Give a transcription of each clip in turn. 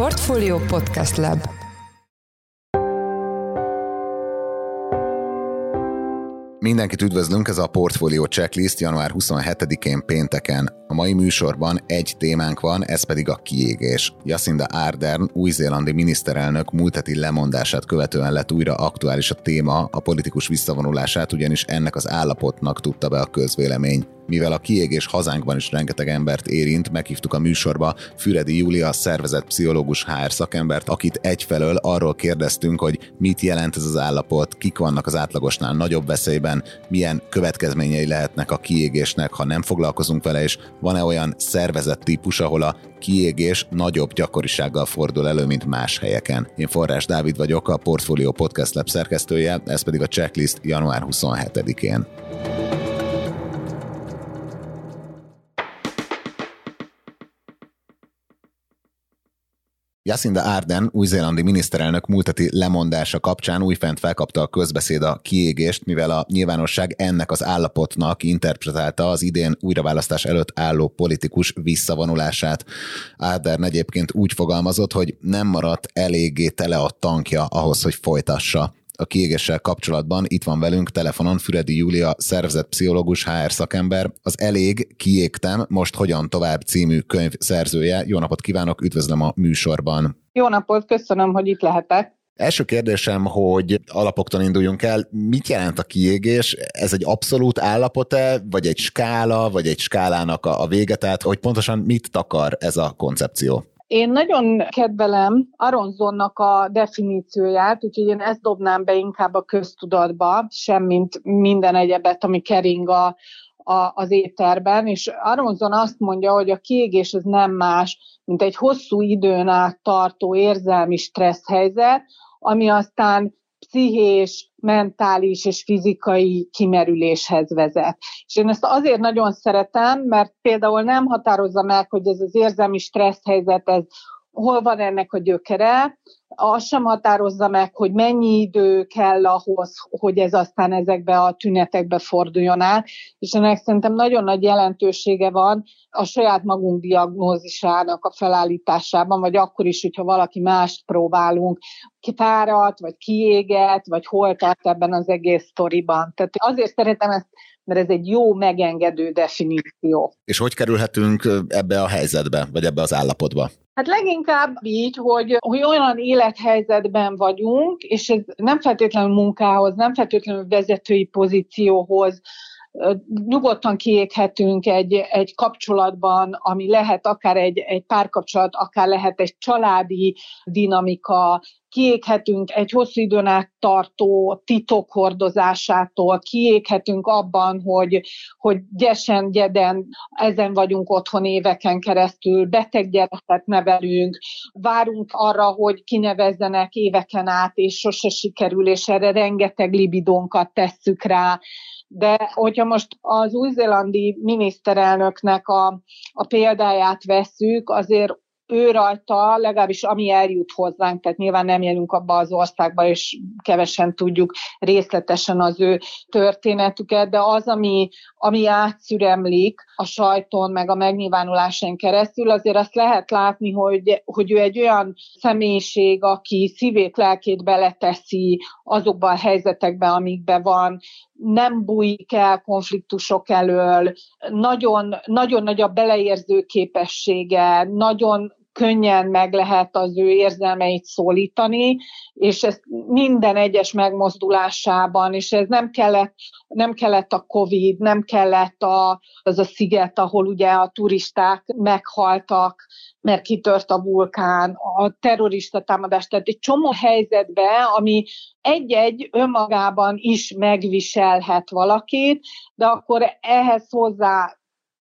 Portfolio Podcast Lab Mindenkit üdvözlünk, ez a Portfolio Checklist január 27-én pénteken. A mai műsorban egy témánk van, ez pedig a kiégés. Jacinda Ardern, új-zélandi miniszterelnök múlt heti lemondását követően lett újra aktuális a téma, a politikus visszavonulását, ugyanis ennek az állapotnak tudta be a közvélemény. Mivel a kiégés hazánkban is rengeteg embert érint, meghívtuk a műsorba Füredi Júlia szervezett pszichológus HR szakembert, akit egyfelől arról kérdeztünk, hogy mit jelent ez az állapot, kik vannak az átlagosnál nagyobb veszélyben, milyen következményei lehetnek a kiégésnek, ha nem foglalkozunk vele, és van-e olyan szervezet típus, ahol a kiégés nagyobb gyakorisággal fordul elő, mint más helyeken. Én Forrás Dávid vagyok, a Portfolio Podcast Lab szerkesztője, ez pedig a checklist január 27-én. Jacinda Arden, új-zélandi miniszterelnök múltati lemondása kapcsán újfent felkapta a közbeszéd a kiégést, mivel a nyilvánosság ennek az állapotnak interpretálta az idén újraválasztás előtt álló politikus visszavonulását. Arden egyébként úgy fogalmazott, hogy nem maradt eléggé tele a tankja ahhoz, hogy folytassa a kiégéssel kapcsolatban itt van velünk telefonon Füredi Júlia, pszichológus, HR szakember. Az Elég, kiégtem, most hogyan tovább című könyv szerzője. Jó napot kívánok, üdvözlöm a műsorban. Jó napot, köszönöm, hogy itt lehetek. Első kérdésem, hogy alapoktól induljunk el, mit jelent a kiégés? Ez egy abszolút állapot-e, vagy egy skála, vagy egy skálának a vége? Tehát, hogy pontosan mit takar ez a koncepció? Én nagyon kedvelem Aronzonnak a definícióját, úgyhogy én ezt dobnám be inkább a köztudatba, semmint minden egyebet, ami kering a, a, az éterben, és Aronzon azt mondja, hogy a kiégés ez nem más, mint egy hosszú időn át tartó érzelmi stressz helyzet, ami aztán pszichés, mentális és fizikai kimerüléshez vezet. És én ezt azért nagyon szeretem, mert például nem határozza meg, hogy ez az érzelmi stressz helyzet, ez hol van ennek a gyökere, az sem határozza meg, hogy mennyi idő kell ahhoz, hogy ez aztán ezekbe a tünetekbe forduljon át, és ennek szerintem nagyon nagy jelentősége van a saját magunk diagnózisának a felállításában, vagy akkor is, hogyha valaki mást próbálunk, kifáradt, vagy kiéget, vagy hol tart ebben az egész sztoriban. Tehát azért szeretem ezt mert ez egy jó, megengedő definíció. És hogy kerülhetünk ebbe a helyzetbe, vagy ebbe az állapotba? Hát leginkább így, hogy, hogy olyan élethelyzetben vagyunk, és ez nem feltétlenül munkához, nem feltétlenül vezetői pozícióhoz, nyugodtan kiéghetünk egy, egy kapcsolatban, ami lehet akár egy, egy párkapcsolat, akár lehet egy családi dinamika, kiéghetünk egy hosszú időn át tartó titok hordozásától, kiéghetünk abban, hogy, hogy gyesen, gyeden ezen vagyunk otthon éveken keresztül, beteg gyereket nevelünk, várunk arra, hogy kinevezzenek éveken át, és sose sikerül, és erre rengeteg libidónkat tesszük rá, de hogyha most az új-zélandi miniszterelnöknek a, a példáját vesszük, azért ő rajta, legalábbis ami eljut hozzánk, tehát nyilván nem élünk abba az országba, és kevesen tudjuk részletesen az ő történetüket, de az, ami, ami átszüremlik a sajton, meg a megnyilvánulásán keresztül, azért azt lehet látni, hogy, hogy ő egy olyan személyiség, aki szívét, lelkét beleteszi azokba a helyzetekbe, amikbe van, nem bújik el konfliktusok elől, nagyon, nagyon nagy a beleérző képessége, nagyon könnyen meg lehet az ő érzelmeit szólítani, és ez minden egyes megmozdulásában, és ez nem kellett, nem kellett a Covid, nem kellett a, az a sziget, ahol ugye a turisták meghaltak, mert kitört a vulkán, a terrorista támadás, tehát egy csomó helyzetbe, ami egy-egy önmagában is megviselhet valakit, de akkor ehhez hozzá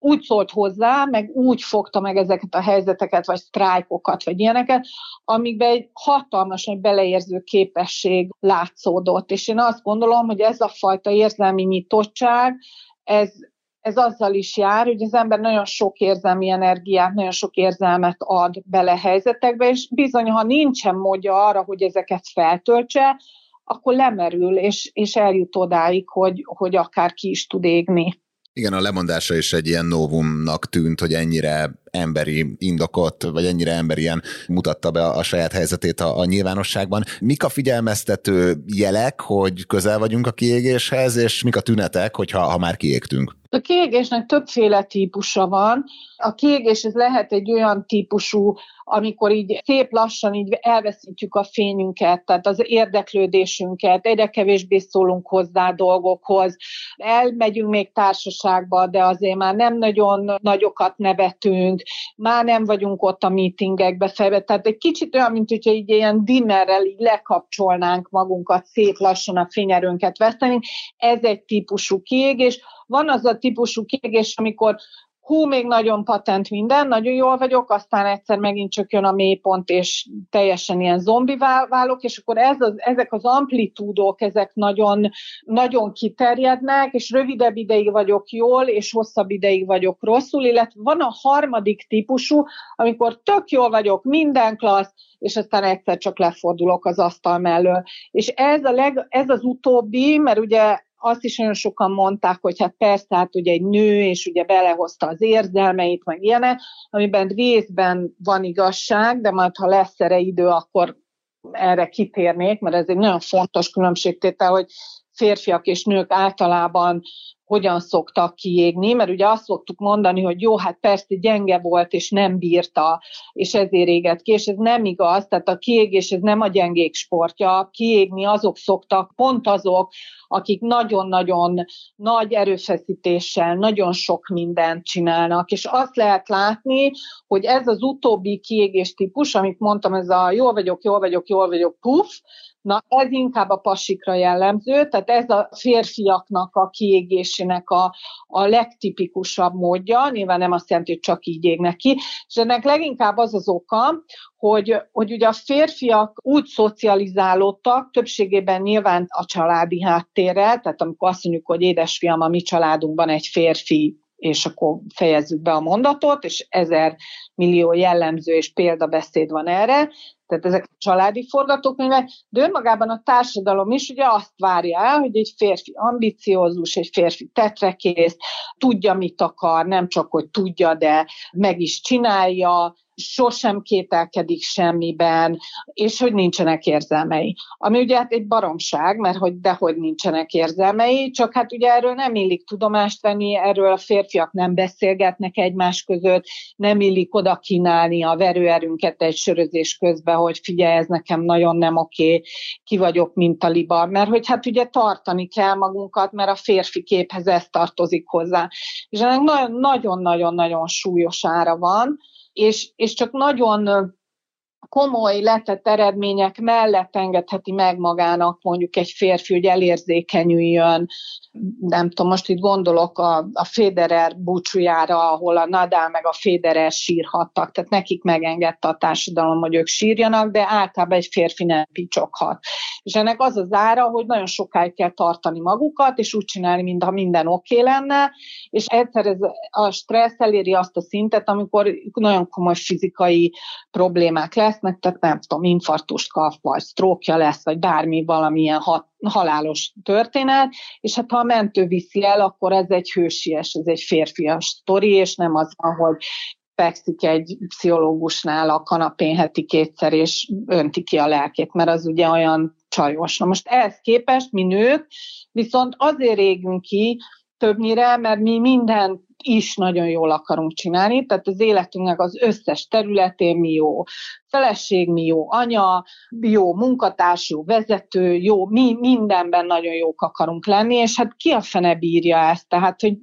úgy szólt hozzá, meg úgy fogta meg ezeket a helyzeteket, vagy sztrájkokat, vagy ilyeneket, amikben egy hatalmas egy beleérző képesség látszódott. És én azt gondolom, hogy ez a fajta érzelmi nyitottság, ez, ez azzal is jár, hogy az ember nagyon sok érzelmi energiát, nagyon sok érzelmet ad bele helyzetekbe, és bizony, ha nincsen módja arra, hogy ezeket feltöltse, akkor lemerül, és, és eljut odáig, hogy, hogy akár ki is tud égni. Igen, a lemondása is egy ilyen novumnak tűnt, hogy ennyire emberi indokot, vagy ennyire emberien mutatta be a saját helyzetét a, a nyilvánosságban. Mik a figyelmeztető jelek, hogy közel vagyunk a kiégéshez, és mik a tünetek, hogyha ha már kiégtünk? A kiégésnek többféle típusa van. A kiégés ez lehet egy olyan típusú, amikor így szép lassan így elveszítjük a fényünket, tehát az érdeklődésünket, egyre kevésbé szólunk hozzá dolgokhoz, elmegyünk még társaságba, de azért már nem nagyon nagyokat nevetünk, már nem vagyunk ott a meetingekbe felve, tehát egy kicsit olyan, mint hogyha így ilyen dimmerrel így lekapcsolnánk magunkat, szép lassan a fényerőnket veszteni. Ez egy típusú kiégés. Van az a típusú kiégés, amikor hú, még nagyon patent minden, nagyon jól vagyok, aztán egyszer megint csak jön a mélypont, és teljesen ilyen zombi válok, és akkor ez az, ezek az amplitúdók, ezek nagyon, nagyon kiterjednek, és rövidebb ideig vagyok jól, és hosszabb ideig vagyok rosszul, illetve van a harmadik típusú, amikor tök jól vagyok, minden klassz, és aztán egyszer csak lefordulok az asztal mellől. És ez, a leg, ez az utóbbi, mert ugye azt is nagyon sokan mondták, hogy hát persze, hát ugye egy nő, és ugye belehozta az érzelmeit, meg ilyenek, amiben részben van igazság, de majd ha lesz erre idő, akkor erre kitérnék, mert ez egy nagyon fontos különbségtétel, hogy férfiak és nők általában hogyan szoktak kiégni, mert ugye azt szoktuk mondani, hogy jó, hát persze gyenge volt, és nem bírta, és ezért égett ki, és ez nem igaz, tehát a kiégés ez nem a gyengék sportja, kiégni azok szoktak, pont azok, akik nagyon-nagyon nagy erőfeszítéssel, nagyon sok mindent csinálnak, és azt lehet látni, hogy ez az utóbbi kiégés típus, amit mondtam, ez a jól vagyok, jól vagyok, jól vagyok, puff, Na, ez inkább a pasikra jellemző, tehát ez a férfiaknak a kiégésének a, a legtipikusabb módja, nyilván nem azt jelenti, hogy csak így égnek ki, és ennek leginkább az az oka, hogy, hogy ugye a férfiak úgy szocializálódtak, többségében nyilván a családi háttérrel, tehát amikor azt mondjuk, hogy édesfiam, a mi családunkban egy férfi és akkor fejezzük be a mondatot, és ezer millió jellemző és példabeszéd van erre, tehát ezek a családi forgatókönyvek, de önmagában a társadalom is ugye azt várja el, hogy egy férfi ambiciózus, egy férfi tetrekész, tudja, mit akar, nem csak, hogy tudja, de meg is csinálja, sosem kételkedik semmiben, és hogy nincsenek érzelmei. Ami ugye hát egy baromság, mert hogy dehogy nincsenek érzelmei, csak hát ugye erről nem illik tudomást venni, erről a férfiak nem beszélgetnek egymás között, nem illik oda kínálni a verőerünket egy sörözés közben, hogy figyelj, ez nekem nagyon nem oké, ki vagyok, mint a liba, mert hogy hát ugye tartani kell magunkat, mert a férfi képhez ez tartozik hozzá. És ennek nagyon-nagyon-nagyon súlyos ára van, és, és csak nagyon komoly letett eredmények mellett engedheti meg magának mondjuk egy férfi, hogy elérzékenyüljön. Nem tudom, most itt gondolok a, a Federer búcsújára, ahol a Nadal meg a Federer sírhattak, tehát nekik megengedte a társadalom, hogy ők sírjanak, de általában egy férfi nem picsoghat. És ennek az az ára, hogy nagyon sokáig kell tartani magukat, és úgy csinálni, mintha minden oké okay lenne, és egyszer ez a stressz eléri azt a szintet, amikor nagyon komoly fizikai problémák lesz, lesznek, tehát nem tudom, infarktust kap, vagy sztrókja lesz, vagy bármi valamilyen hat, halálos történet, és hát ha a mentő viszi el, akkor ez egy hősies, ez egy férfias sztori, és nem az van, hogy fekszik egy pszichológusnál a kanapén heti kétszer, és önti ki a lelkét, mert az ugye olyan csajos. Na most ehhez képest mi nők viszont azért régünk ki, többnyire, mert mi mindent is nagyon jól akarunk csinálni, tehát az életünknek az összes területén mi jó. Feleség, mi jó anya, jó munkatárs, jó vezető, jó, mi mindenben nagyon jók akarunk lenni, és hát ki a fene bírja ezt, tehát hogy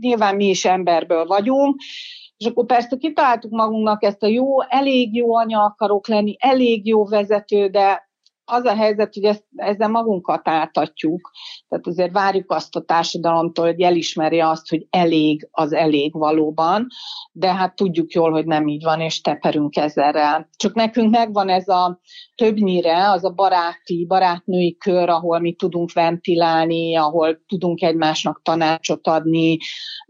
nyilván mi is emberből vagyunk, és akkor persze kitaláltuk magunknak ezt a jó, elég jó anya akarok lenni, elég jó vezető, de az a helyzet, hogy ezt, ezzel magunkat átadjuk, tehát azért várjuk azt a társadalomtól, hogy elismerje azt, hogy elég az elég valóban, de hát tudjuk jól, hogy nem így van, és teperünk ezzel. Csak nekünk megvan ez a többnyire, az a baráti, barátnői kör, ahol mi tudunk ventilálni, ahol tudunk egymásnak tanácsot adni,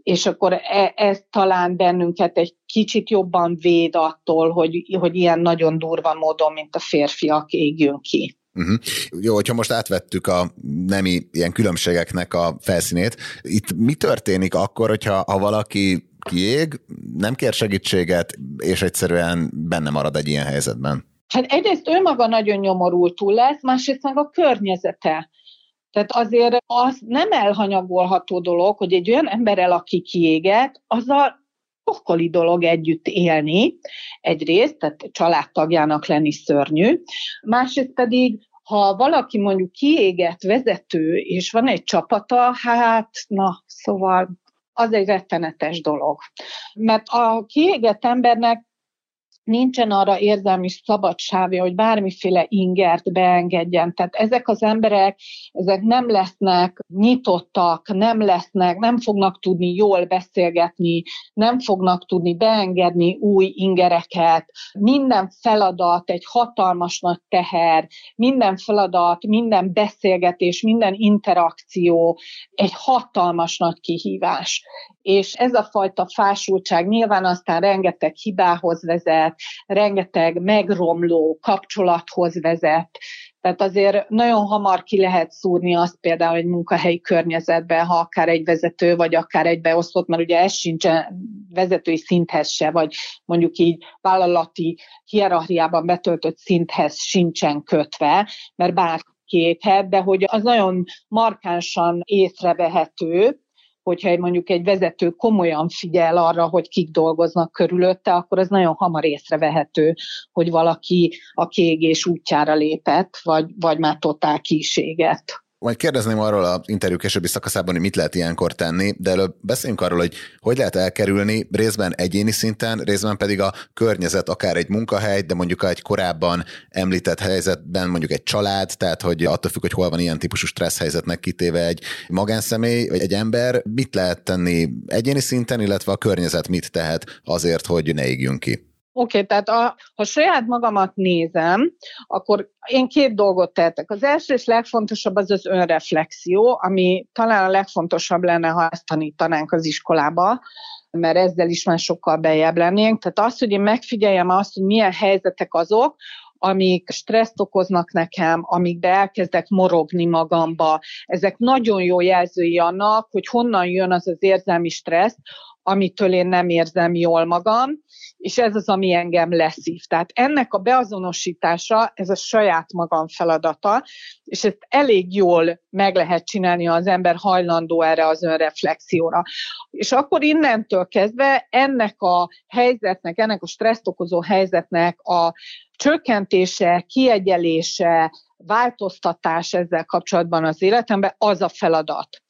és akkor e, ez talán bennünket egy kicsit jobban véd attól, hogy, hogy ilyen nagyon durva módon, mint a férfiak égjünk ki. Uh-huh. Jó, hogyha most átvettük a nemi ilyen különbségeknek a felszínét, itt mi történik akkor, hogyha ha valaki kiég, nem kér segítséget, és egyszerűen benne marad egy ilyen helyzetben. Hát egyrészt ő maga nagyon nyomorultul lesz, másrészt meg a környezete. Tehát azért az nem elhanyagolható dolog, hogy egy olyan emberrel, aki kiéget, azzal pokkoli dolog együtt élni, egyrészt, tehát családtagjának lenni szörnyű, másrészt pedig ha valaki mondjuk kiégett vezető, és van egy csapata, hát na, szóval az egy rettenetes dolog. Mert a kiégett embernek nincsen arra érzelmi szabadsága, hogy bármiféle ingert beengedjen. Tehát ezek az emberek, ezek nem lesznek nyitottak, nem lesznek, nem fognak tudni jól beszélgetni, nem fognak tudni beengedni új ingereket. Minden feladat egy hatalmas nagy teher, minden feladat, minden beszélgetés, minden interakció egy hatalmas nagy kihívás és ez a fajta fásultság nyilván aztán rengeteg hibához vezet, rengeteg megromló kapcsolathoz vezet, tehát azért nagyon hamar ki lehet szúrni azt például egy munkahelyi környezetben, ha akár egy vezető, vagy akár egy beosztott, mert ugye ez sincsen vezetői szinthez se, vagy mondjuk így vállalati hierarchiában betöltött szinthez sincsen kötve, mert képhet, de hogy az nagyon markánsan észrevehető, hogyha mondjuk egy vezető komolyan figyel arra, hogy kik dolgoznak körülötte, akkor az nagyon hamar észrevehető, hogy valaki a kiégés útjára lépett, vagy, vagy már totál kíséget majd kérdezném arról az interjú későbbi szakaszában, hogy mit lehet ilyenkor tenni, de előbb beszéljünk arról, hogy hogy lehet elkerülni részben egyéni szinten, részben pedig a környezet, akár egy munkahely, de mondjuk egy korábban említett helyzetben mondjuk egy család, tehát hogy attól függ, hogy hol van ilyen típusú stressz helyzetnek kitéve egy magánszemély, vagy egy ember, mit lehet tenni egyéni szinten, illetve a környezet mit tehet azért, hogy ne égjünk ki. Oké, okay, tehát a, ha saját magamat nézem, akkor én két dolgot tehetek. Az első és legfontosabb az az önreflexió, ami talán a legfontosabb lenne, ha ezt tanítanánk az iskolába, mert ezzel is már sokkal bejebb lennénk. Tehát az, hogy én megfigyeljem azt, hogy milyen helyzetek azok, amik stresszt okoznak nekem, amikbe elkezdek morogni magamba. Ezek nagyon jó jelzői annak, hogy honnan jön az az érzelmi stressz, amitől én nem érzem jól magam, és ez az, ami engem leszív. Tehát ennek a beazonosítása, ez a saját magam feladata, és ezt elég jól meg lehet csinálni, ha az ember hajlandó erre az önreflexióra. És akkor innentől kezdve ennek a helyzetnek, ennek a stresszt okozó helyzetnek a csökkentése, kiegyelése, változtatás ezzel kapcsolatban az életemben, az a feladat.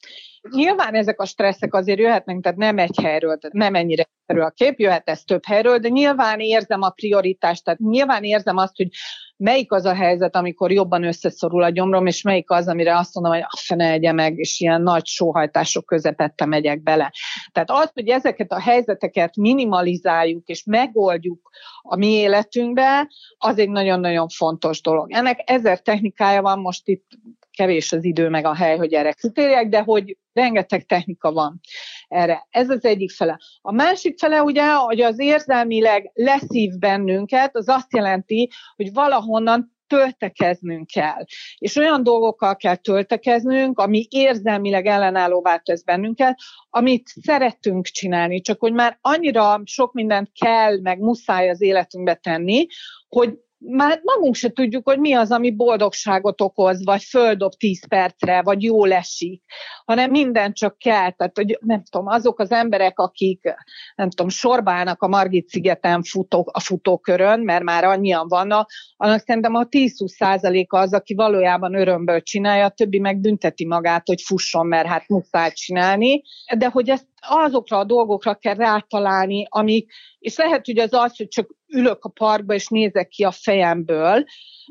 Nyilván ezek a stresszek azért jöhetnek, tehát nem egy helyről, tehát nem ennyire erről a kép, jöhet ez több helyről, de nyilván érzem a prioritást, tehát nyilván érzem azt, hogy melyik az a helyzet, amikor jobban összeszorul a gyomrom, és melyik az, amire azt mondom, hogy a fene egye meg, és ilyen nagy sóhajtások közepette megyek bele. Tehát az, hogy ezeket a helyzeteket minimalizáljuk és megoldjuk a mi életünkbe, az egy nagyon-nagyon fontos dolog. Ennek ezer technikája van, most itt kevés az idő meg a hely, hogy erre kitérjek, de hogy rengeteg technika van erre. Ez az egyik fele. A másik fele ugye, hogy az érzelmileg leszív bennünket, az azt jelenti, hogy valahonnan töltekeznünk kell. És olyan dolgokkal kell töltekeznünk, ami érzelmileg ellenállóvá tesz bennünket, amit szeretünk csinálni, csak hogy már annyira sok mindent kell, meg muszáj az életünkbe tenni, hogy már magunk se tudjuk, hogy mi az, ami boldogságot okoz, vagy földob 10 percre, vagy jól esik, hanem minden csak kell. Tehát, hogy nem tudom, azok az emberek, akik, nem tudom, sorbálnak a Margit szigeten futó, a futókörön, mert már annyian vannak, annak szerintem a 10-20 százaléka az, aki valójában örömből csinálja, a többi meg bünteti magát, hogy fusson, mert hát muszáj csinálni. De hogy ezt azokra a dolgokra kell rátalálni, amik, és lehet, hogy az az, hogy csak ülök a parkba, és nézek ki a fejemből,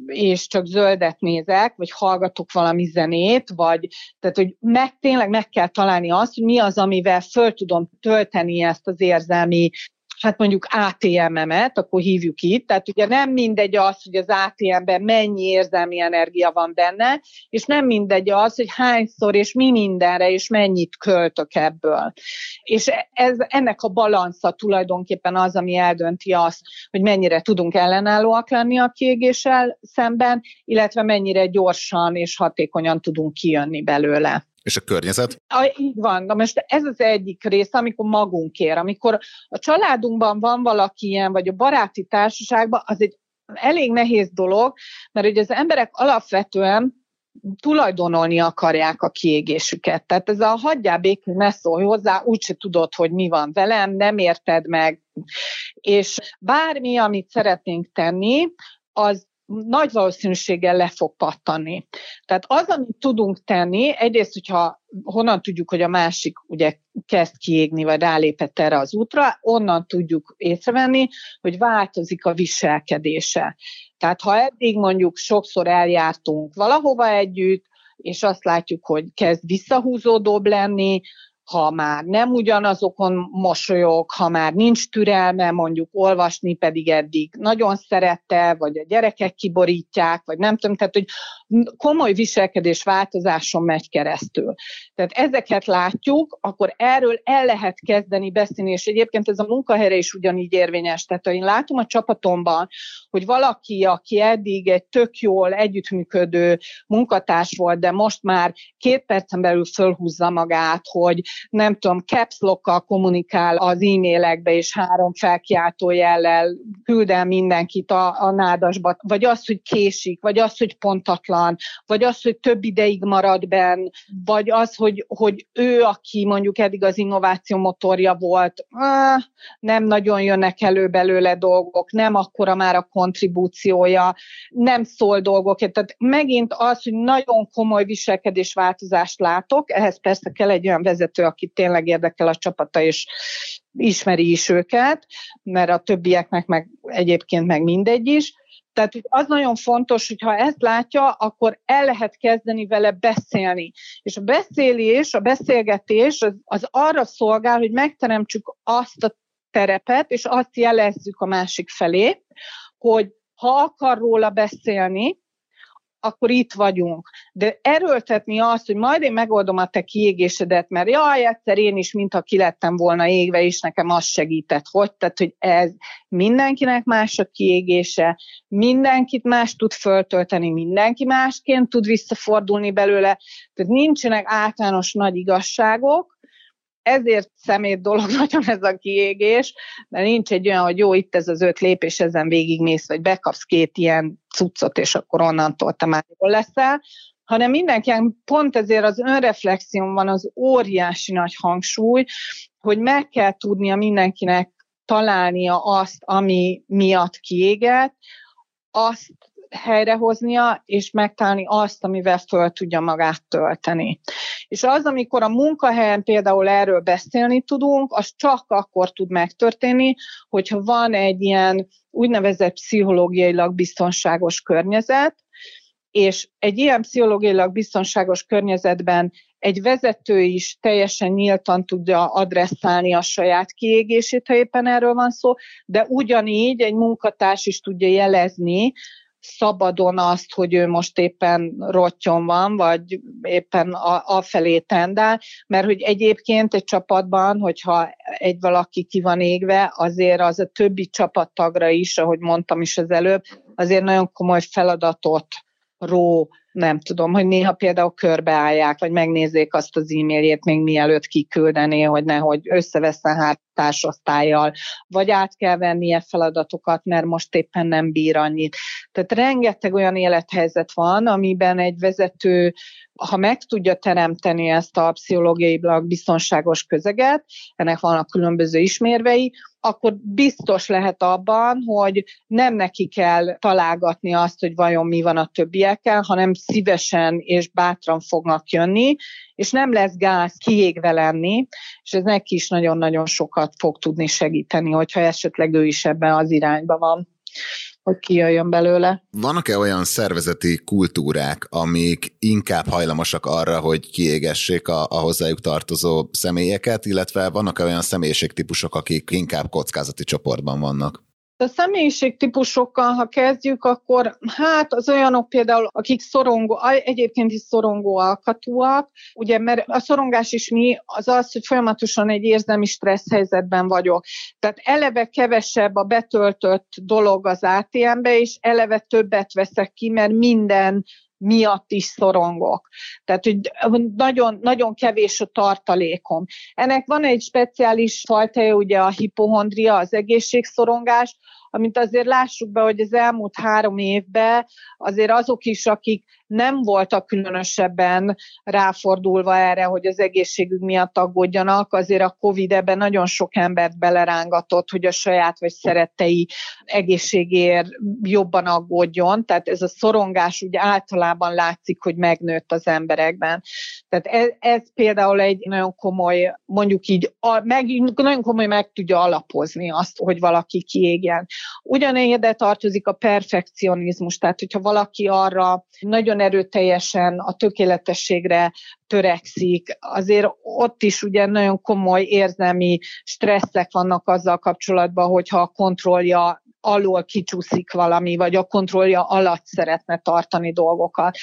és csak zöldet nézek, vagy hallgatok valami zenét, vagy tehát, hogy meg, tényleg meg kell találni azt, hogy mi az, amivel föl tudom tölteni ezt az érzelmi hát mondjuk ATM-emet, akkor hívjuk itt, tehát ugye nem mindegy az, hogy az ATM-ben mennyi érzelmi energia van benne, és nem mindegy az, hogy hányszor és mi mindenre, és mennyit költök ebből. És ez, ennek a balansza tulajdonképpen az, ami eldönti azt, hogy mennyire tudunk ellenállóak lenni a kiégéssel szemben, illetve mennyire gyorsan és hatékonyan tudunk kijönni belőle. És a környezet? A, így van. Na most ez az egyik rész, amikor magunkért. Amikor a családunkban van valaki ilyen, vagy a baráti társaságban, az egy elég nehéz dolog, mert ugye az emberek alapvetően tulajdonolni akarják a kiégésüket. Tehát ez a hagyjál békén, ne szólj hozzá, úgyse tudod, hogy mi van velem, nem érted meg. És bármi, amit szeretnénk tenni, az nagy valószínűséggel le fog pattani. Tehát az, amit tudunk tenni, egyrészt, hogyha honnan tudjuk, hogy a másik ugye kezd kiégni, vagy rálépett erre az útra, onnan tudjuk észrevenni, hogy változik a viselkedése. Tehát ha eddig mondjuk sokszor eljártunk valahova együtt, és azt látjuk, hogy kezd visszahúzódóbb lenni, ha már nem ugyanazokon mosolyog, ha már nincs türelme mondjuk olvasni, pedig eddig nagyon szerette, vagy a gyerekek kiborítják, vagy nem tudom, tehát hogy komoly viselkedés változáson megy keresztül. Tehát ezeket látjuk, akkor erről el lehet kezdeni beszélni, és egyébként ez a munkahelyre is ugyanígy érvényes. Tehát ha én látom a csapatomban, hogy valaki, aki eddig egy tök jól együttműködő munkatárs volt, de most már két percen belül fölhúzza magát, hogy nem tudom, caps kommunikál az e-mailekbe, és három felkiáltó jellel küld el mindenkit a, a nádasba, vagy az, hogy késik, vagy az, hogy pontatlan, vagy az, hogy több ideig marad benn, vagy az, hogy, hogy ő, aki mondjuk eddig az innováció motorja volt, nem nagyon jönnek elő belőle dolgok, nem akkora már a kontribúciója, nem szól dolgok. Tehát megint az, hogy nagyon komoly viselkedésváltozást látok, ehhez persze kell egy olyan vezető, aki tényleg érdekel a csapata, és ismeri is őket, mert a többieknek meg egyébként meg mindegy is. Tehát az nagyon fontos, hogy ha ezt látja, akkor el lehet kezdeni vele beszélni. És a beszélés, a beszélgetés az, az arra szolgál, hogy megteremtsük azt a terepet, és azt jelezzük a másik felé, hogy ha akar róla beszélni, akkor itt vagyunk. De erőltetni azt, hogy majd én megoldom a te kiégésedet, mert jaj, egyszer én is, mintha ki lettem volna égve, és nekem az segített. Hogy? Tehát, hogy ez mindenkinek más a kiégése, mindenkit más tud föltölteni, mindenki másként tud visszafordulni belőle. Tehát nincsenek általános nagy igazságok, ezért szemét dolog nagyon ez a kiégés, mert nincs egy olyan, hogy jó, itt ez az öt lépés, ezen végigmész, vagy bekapsz két ilyen cuccot, és akkor onnantól te már jól leszel, hanem mindenki pont ezért az önreflexión van az óriási nagy hangsúly, hogy meg kell tudnia mindenkinek találnia azt, ami miatt kiégett, azt helyrehoznia, és megtalálni azt, amivel föl tudja magát tölteni. És az, amikor a munkahelyen például erről beszélni tudunk, az csak akkor tud megtörténni, hogyha van egy ilyen úgynevezett pszichológiailag biztonságos környezet, és egy ilyen pszichológiailag biztonságos környezetben egy vezető is teljesen nyíltan tudja adresszálni a saját kiégését, ha éppen erről van szó, de ugyanígy egy munkatárs is tudja jelezni, szabadon azt, hogy ő most éppen rottyon van, vagy éppen a, a felé tendál, mert hogy egyébként egy csapatban, hogyha egy valaki ki van égve, azért az a többi csapattagra is, ahogy mondtam is az előbb, azért nagyon komoly feladatot ró nem tudom, hogy néha például körbeállják, vagy megnézzék azt az e-mailjét még mielőtt kiküldené, hogy nehogy összeveszne hát társosztályjal, vagy át kell vennie feladatokat, mert most éppen nem bír annyit. Tehát rengeteg olyan élethelyzet van, amiben egy vezető, ha meg tudja teremteni ezt a pszichológiailag biztonságos közeget, ennek vannak különböző ismérvei, akkor biztos lehet abban, hogy nem neki kell találgatni azt, hogy vajon mi van a többiekkel, hanem szívesen és bátran fognak jönni, és nem lesz gáz kiégve lenni, és ez neki is nagyon-nagyon sokat fog tudni segíteni, hogyha esetleg ő is ebben az irányba van hogy kijöjjön belőle. Vannak-e olyan szervezeti kultúrák, amik inkább hajlamosak arra, hogy kiégessék a, a hozzájuk tartozó személyeket, illetve vannak-e olyan személyiségtípusok, akik inkább kockázati csoportban vannak? A személyiségtípusokkal, ha kezdjük, akkor hát az olyanok például, akik szorongó, egyébként is szorongó alkatúak, ugye, mert a szorongás is mi, az az, hogy folyamatosan egy érzelmi stressz helyzetben vagyok. Tehát eleve kevesebb a betöltött dolog az ATM-be, és eleve többet veszek ki, mert minden miatt is szorongok. Tehát, hogy nagyon, nagyon kevés a tartalékom. Ennek van egy speciális fajta, ugye a hipohondria, az egészségszorongás, amit azért lássuk be, hogy az elmúlt három évben azért azok is, akik nem voltak különösebben ráfordulva erre, hogy az egészségük miatt aggódjanak, azért a Covid ebben nagyon sok embert belerángatott, hogy a saját vagy szerettei egészségért jobban aggódjon, tehát ez a szorongás úgy általában látszik, hogy megnőtt az emberekben. Tehát ez, ez például egy nagyon komoly, mondjuk így, meg, nagyon komoly meg tudja alapozni azt, hogy valaki kiégjen. Ugyanígy tartozik a perfekcionizmus, tehát hogyha valaki arra nagyon erőteljesen a tökéletességre törekszik, azért ott is ugye nagyon komoly érzelmi stresszek vannak azzal kapcsolatban, hogyha a kontrollja alól kicsúszik valami, vagy a kontrollja alatt szeretne tartani dolgokat.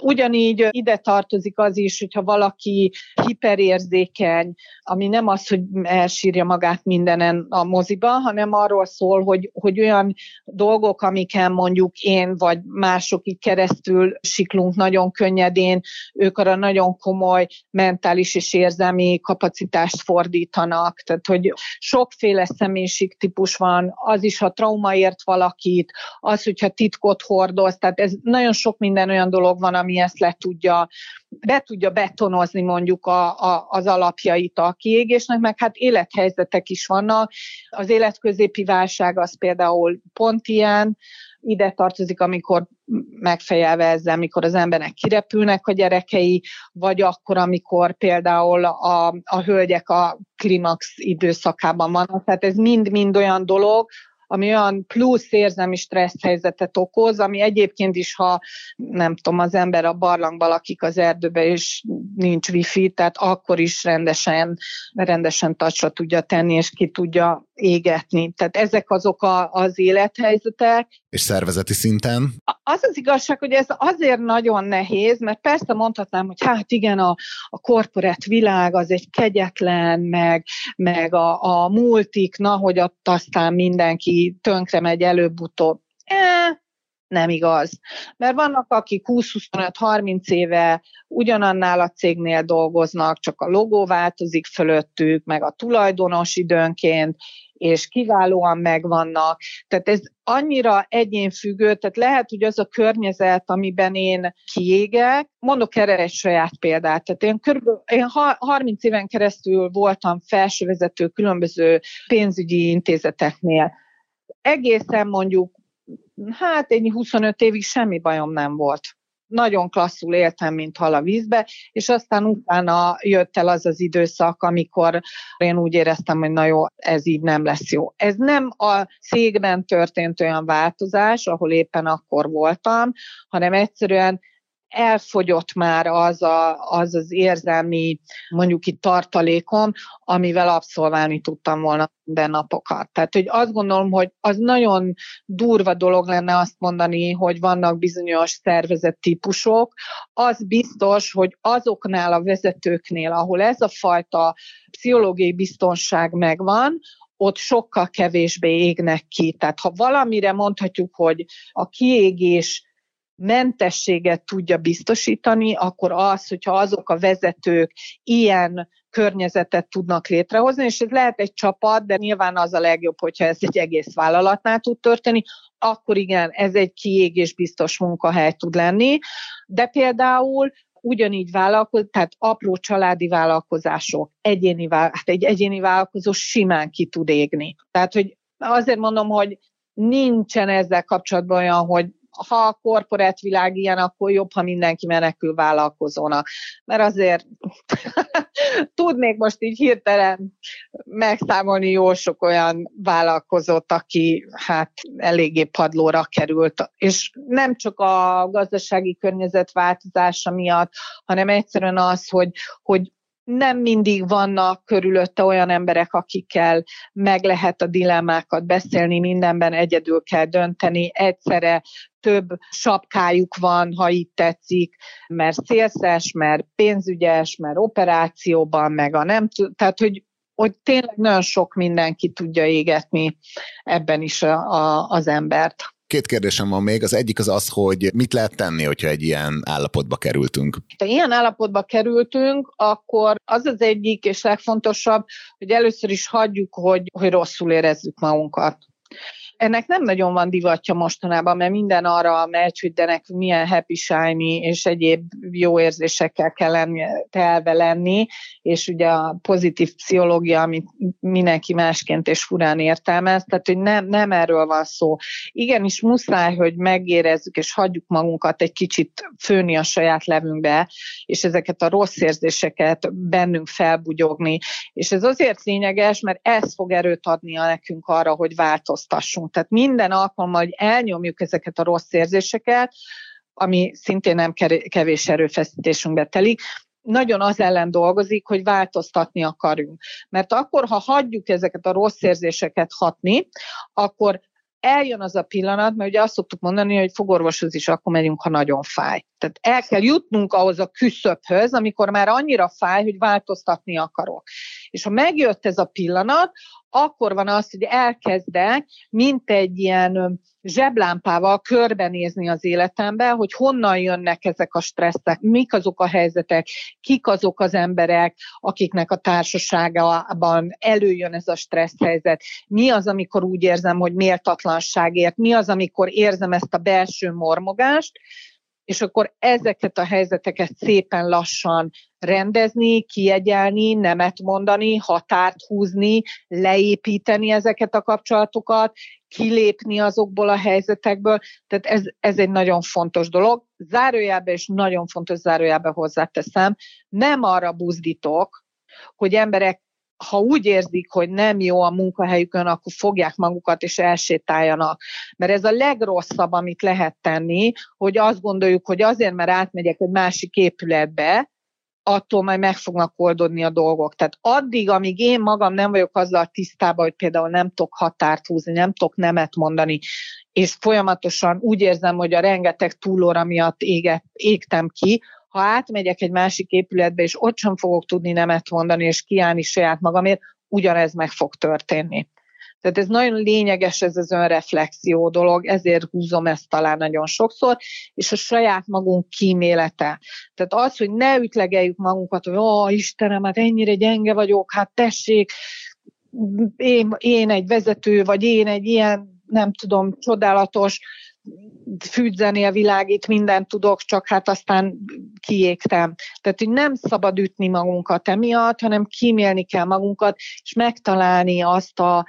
Ugyanígy ide tartozik az is, hogyha valaki hiperérzékeny, ami nem az, hogy elsírja magát mindenen a moziba, hanem arról szól, hogy, hogy olyan dolgok, amiken mondjuk én vagy mások így keresztül siklunk nagyon könnyedén, ők arra nagyon komoly mentális és érzelmi kapacitást fordítanak. Tehát, hogy sokféle személyiségtípus van, az is, ha trauma valakit, az, hogyha titkot hordoz, tehát ez nagyon sok minden olyan dolog van, ami ezt le tudja, be tudja betonozni mondjuk a, a, az alapjait a kiégésnek, meg hát élethelyzetek is vannak. Az életközépi válság az például pont ilyen, ide tartozik, amikor megfejelve ezzel, amikor az embernek kirepülnek a gyerekei, vagy akkor, amikor például a, a hölgyek a klimax időszakában vannak. Tehát ez mind-mind olyan dolog, ami olyan plusz érzelmi stressz helyzetet okoz, ami egyébként is, ha nem tudom, az ember a barlangban lakik az erdőbe, és nincs wifi, tehát akkor is rendesen, rendesen tacsra tudja tenni, és ki tudja égetni. Tehát ezek azok a, az élethelyzetek. És szervezeti szinten? Az az igazság, hogy ez azért nagyon nehéz, mert persze mondhatnám, hogy hát igen, a, a korporát világ az egy kegyetlen, meg, meg a, a multik, na, hogy ott aztán mindenki tönkre megy előbb-utóbb. E, nem igaz. Mert vannak, akik 20-25-30 éve ugyanannál a cégnél dolgoznak, csak a logó változik fölöttük, meg a tulajdonos időnként, és kiválóan megvannak. Tehát ez annyira egyénfüggő, tehát lehet, hogy az a környezet, amiben én kiégek, mondok erre egy saját példát. Tehát én körülbelül én 30 éven keresztül voltam felsővezető különböző pénzügyi intézeteknél. Egészen mondjuk, hát ennyi 25 évig semmi bajom nem volt nagyon klasszul éltem, mint hal a vízbe, és aztán utána jött el az az időszak, amikor én úgy éreztem, hogy na jó, ez így nem lesz jó. Ez nem a cégben történt olyan változás, ahol éppen akkor voltam, hanem egyszerűen elfogyott már az, a, az az érzelmi, mondjuk itt tartalékom, amivel abszolválni tudtam volna minden napokat. Tehát, hogy azt gondolom, hogy az nagyon durva dolog lenne azt mondani, hogy vannak bizonyos szervezettípusok. Az biztos, hogy azoknál a vezetőknél, ahol ez a fajta pszichológiai biztonság megvan, ott sokkal kevésbé égnek ki. Tehát ha valamire mondhatjuk, hogy a kiégés mentességet tudja biztosítani, akkor az, hogyha azok a vezetők ilyen környezetet tudnak létrehozni, és ez lehet egy csapat, de nyilván az a legjobb, hogyha ez egy egész vállalatnál tud történni, akkor igen, ez egy kiégés biztos munkahely tud lenni, de például ugyanígy vállalkoz, tehát apró családi vállalkozások, egyéni, hát egy egyéni vállalkozó simán ki tud égni. Tehát, hogy azért mondom, hogy nincsen ezzel kapcsolatban olyan, hogy ha a korporát világ ilyen, akkor jobb, ha mindenki menekül vállalkozónak. Mert azért tudnék most így hirtelen megszámolni jó sok olyan vállalkozót, aki hát eléggé padlóra került. És nem csak a gazdasági környezet változása miatt, hanem egyszerűen az, hogy, hogy nem mindig vannak körülötte olyan emberek, akikkel meg lehet a dilemmákat beszélni, mindenben egyedül kell dönteni, egyszerre több sapkájuk van, ha itt tetszik, mert szélszes, mert pénzügyes, mert operációban, meg a nem, tehát hogy hogy tényleg nagyon sok mindenki tudja égetni ebben is a, a, az embert. Két kérdésem van még. Az egyik az az, hogy mit lehet tenni, hogyha egy ilyen állapotba kerültünk? Ha ilyen állapotba kerültünk, akkor az az egyik és legfontosabb, hogy először is hagyjuk, hogy, hogy rosszul érezzük magunkat ennek nem nagyon van divatja mostanában, mert minden arra megy, hogy de nekünk milyen happy shiny és egyéb jó érzésekkel kell lenni, telve lenni, és ugye a pozitív pszichológia, amit mindenki másként és furán értelmez, tehát hogy nem, nem erről van szó. Igenis muszáj, hogy megérezzük és hagyjuk magunkat egy kicsit főni a saját levünkbe, és ezeket a rossz érzéseket bennünk felbugyogni. És ez azért lényeges, mert ez fog erőt adni nekünk arra, hogy változtassunk tehát minden alkalommal, hogy elnyomjuk ezeket a rossz érzéseket, ami szintén nem kevés erőfeszítésünkbe telik, nagyon az ellen dolgozik, hogy változtatni akarunk. Mert akkor, ha hagyjuk ezeket a rossz érzéseket hatni, akkor eljön az a pillanat, mert ugye azt szoktuk mondani, hogy fogorvoshoz is akkor megyünk, ha nagyon fáj. Tehát el kell jutnunk ahhoz a küszöbhöz, amikor már annyira fáj, hogy változtatni akarok. És ha megjött ez a pillanat, akkor van az, hogy elkezdek, mint egy ilyen zseblámpával körbenézni az életembe, hogy honnan jönnek ezek a stresszek, mik azok a helyzetek, kik azok az emberek, akiknek a társaságában előjön ez a stressz helyzet, mi az, amikor úgy érzem, hogy méltatlanságért, mi az, amikor érzem ezt a belső mormogást, és akkor ezeket a helyzeteket szépen lassan rendezni, kiegyelni, nemet mondani, határt húzni, leépíteni ezeket a kapcsolatokat, kilépni azokból a helyzetekből. Tehát ez, ez egy nagyon fontos dolog. Zárójelbe és nagyon fontos zárójelbe hozzáteszem, nem arra buzdítok, hogy emberek ha úgy érzik, hogy nem jó a munkahelyükön, akkor fogják magukat és elsétáljanak. Mert ez a legrosszabb, amit lehet tenni, hogy azt gondoljuk, hogy azért, mert átmegyek egy másik épületbe, attól majd meg fognak oldódni a dolgok. Tehát addig, amíg én magam nem vagyok azzal tisztában, hogy például nem tudok határt húzni, nem tudok nemet mondani, és folyamatosan úgy érzem, hogy a rengeteg túlóra miatt éget, égtem ki, ha átmegyek egy másik épületbe, és ott sem fogok tudni nemet mondani, és kiállni saját magamért, ugyanez meg fog történni. Tehát ez nagyon lényeges ez az önreflexió dolog, ezért húzom ezt talán nagyon sokszor, és a saját magunk kímélete. Tehát az, hogy ne ütlegeljük magunkat, hogy ó, Istenem, hát ennyire gyenge vagyok, hát tessék, én, én egy vezető, vagy én egy ilyen, nem tudom, csodálatos, fűtzenél világít, mindent tudok, csak hát aztán kiégtem. Tehát, hogy nem szabad ütni magunkat emiatt, hanem kímélni kell magunkat, és megtalálni azt a,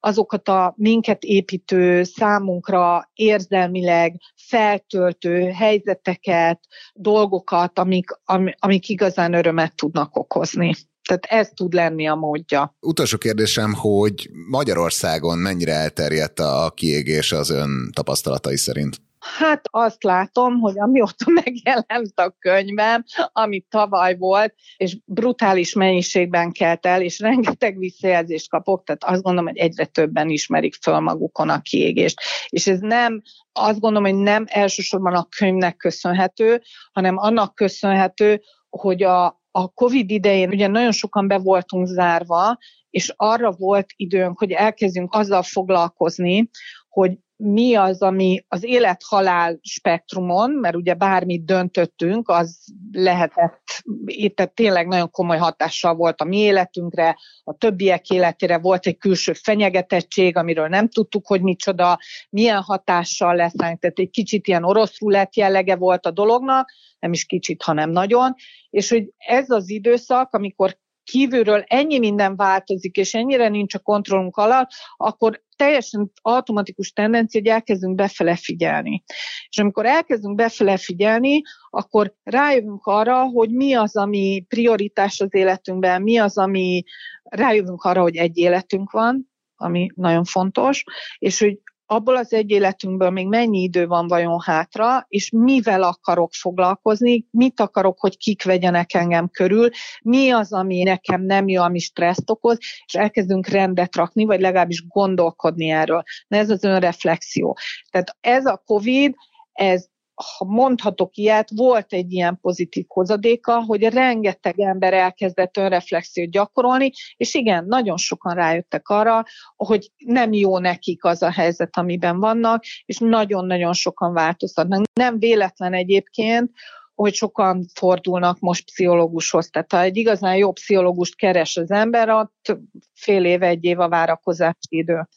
azokat a minket építő, számunkra érzelmileg feltöltő helyzeteket, dolgokat, amik, amik igazán örömet tudnak okozni. Tehát ez tud lenni a módja. Utolsó kérdésem, hogy Magyarországon mennyire elterjedt a kiégés az ön tapasztalatai szerint? Hát azt látom, hogy amióta megjelent a könyvem, ami tavaly volt, és brutális mennyiségben kelt el, és rengeteg visszajelzést kapok, tehát azt gondolom, hogy egyre többen ismerik föl magukon a kiégést. És ez nem, azt gondolom, hogy nem elsősorban a könyvnek köszönhető, hanem annak köszönhető, hogy a, a COVID idején ugye nagyon sokan be voltunk zárva, és arra volt időnk, hogy elkezdjünk azzal foglalkozni, hogy mi az, ami az élet-halál spektrumon, mert ugye bármit döntöttünk, az lehetett, itt tényleg nagyon komoly hatással volt a mi életünkre, a többiek életére volt egy külső fenyegetettség, amiről nem tudtuk, hogy micsoda, milyen hatással lesz, tehát egy kicsit ilyen orosz rulett jellege volt a dolognak, nem is kicsit, hanem nagyon, és hogy ez az időszak, amikor kívülről ennyi minden változik, és ennyire nincs a kontrollunk alatt, akkor teljesen automatikus tendencia, hogy elkezdünk befele figyelni. És amikor elkezdünk befele figyelni, akkor rájövünk arra, hogy mi az, ami prioritás az életünkben, mi az, ami rájövünk arra, hogy egy életünk van, ami nagyon fontos, és hogy abból az egy életünkből még mennyi idő van vajon hátra, és mivel akarok foglalkozni, mit akarok, hogy kik vegyenek engem körül, mi az, ami nekem nem jó, ami stresszt okoz, és elkezdünk rendet rakni, vagy legalábbis gondolkodni erről. Na ez az önreflexió. Tehát ez a COVID, ez ha mondhatok ilyet, volt egy ilyen pozitív hozadéka, hogy rengeteg ember elkezdett önreflexiót gyakorolni, és igen, nagyon sokan rájöttek arra, hogy nem jó nekik az a helyzet, amiben vannak, és nagyon-nagyon sokan változtatnak. Nem véletlen egyébként, hogy sokan fordulnak most pszichológushoz. Tehát ha egy igazán jó pszichológust keres az ember, ott fél év, egy év a várakozási idő.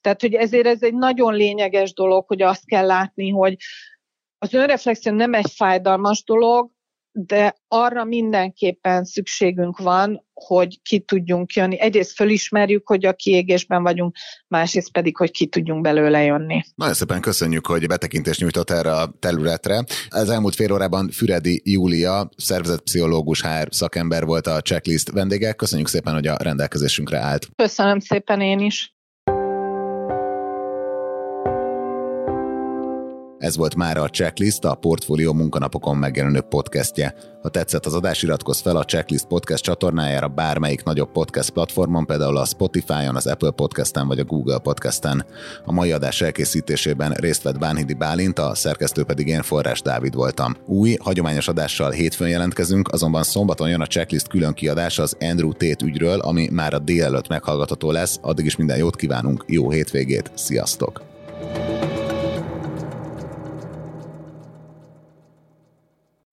Tehát, hogy ezért ez egy nagyon lényeges dolog, hogy azt kell látni, hogy az önreflexió nem egy fájdalmas dolog, de arra mindenképpen szükségünk van, hogy ki tudjunk jönni. Egyrészt fölismerjük, hogy a kiégésben vagyunk, másrészt pedig, hogy ki tudjunk belőle jönni. Nagyon szépen köszönjük, hogy betekintést nyújtott erre a területre. Az elmúlt fél órában Füredi Júlia, szervezetpszichológus HR szakember volt a checklist vendége. Köszönjük szépen, hogy a rendelkezésünkre állt. Köszönöm szépen én is. Ez volt már a Checklist, a Portfolio munkanapokon megjelenő podcastje. Ha tetszett az adás, iratkozz fel a Checklist podcast csatornájára bármelyik nagyobb podcast platformon, például a Spotify-on, az Apple Podcasten vagy a Google Podcasten. A mai adás elkészítésében részt vett Bánhidi Bálint, a szerkesztő pedig én Forrás Dávid voltam. Új, hagyományos adással hétfőn jelentkezünk, azonban szombaton jön a Checklist külön kiadás az Andrew Tate ügyről, ami már a délelőtt meghallgatható lesz. Addig is minden jót kívánunk, jó hétvégét, sziasztok!